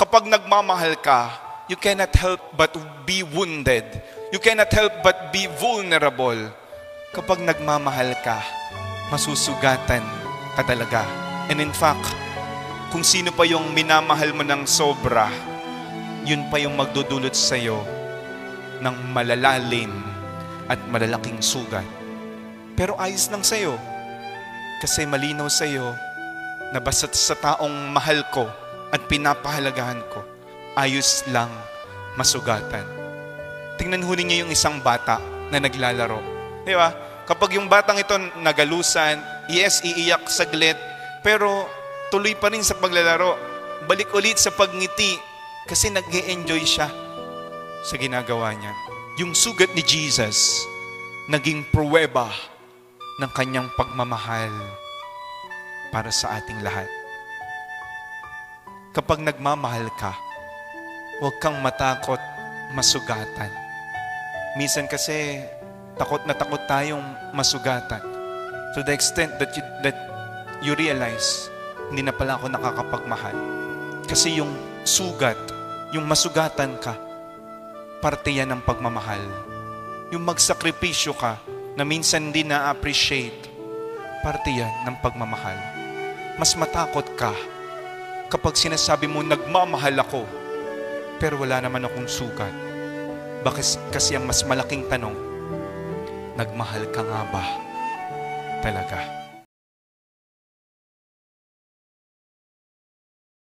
kapag nagmamahal ka, you cannot help but be wounded. You cannot help but be vulnerable. Kapag nagmamahal ka, masusugatan ka talaga. And in fact, kung sino pa yung minamahal mo ng sobra, yun pa yung magdudulot sa'yo ng malalalim at malalaking sugat. Pero ayos lang sa'yo. Kasi malinaw sa'yo na basta sa taong mahal ko at pinapahalagahan ko, ayos lang masugatan. Tingnan ho ninyo yung isang bata na naglalaro. Di ba? Kapag yung batang ito nagalusan, yes, iiyak saglit, pero tuloy pa rin sa paglalaro. Balik ulit sa pagngiti kasi nag enjoy siya sa ginagawa niya. Yung sugat ni Jesus, naging pruweba ng kanyang pagmamahal para sa ating lahat. Kapag nagmamahal ka, huwag kang matakot masugatan. Minsan kasi takot na takot tayong masugatan. To the extent that you, that you realize, hindi na pala ako nakakapagmahal. Kasi yung sugat, yung masugatan ka, parte yan ng pagmamahal. Yung magsakripisyo ka, na minsan hindi na-appreciate, parte yan ng pagmamahal. Mas matakot ka kapag sinasabi mo, nagmamahal ako, pero wala naman akong sugat. Bakit kasi ang mas malaking tanong, nagmahal ka nga ba talaga?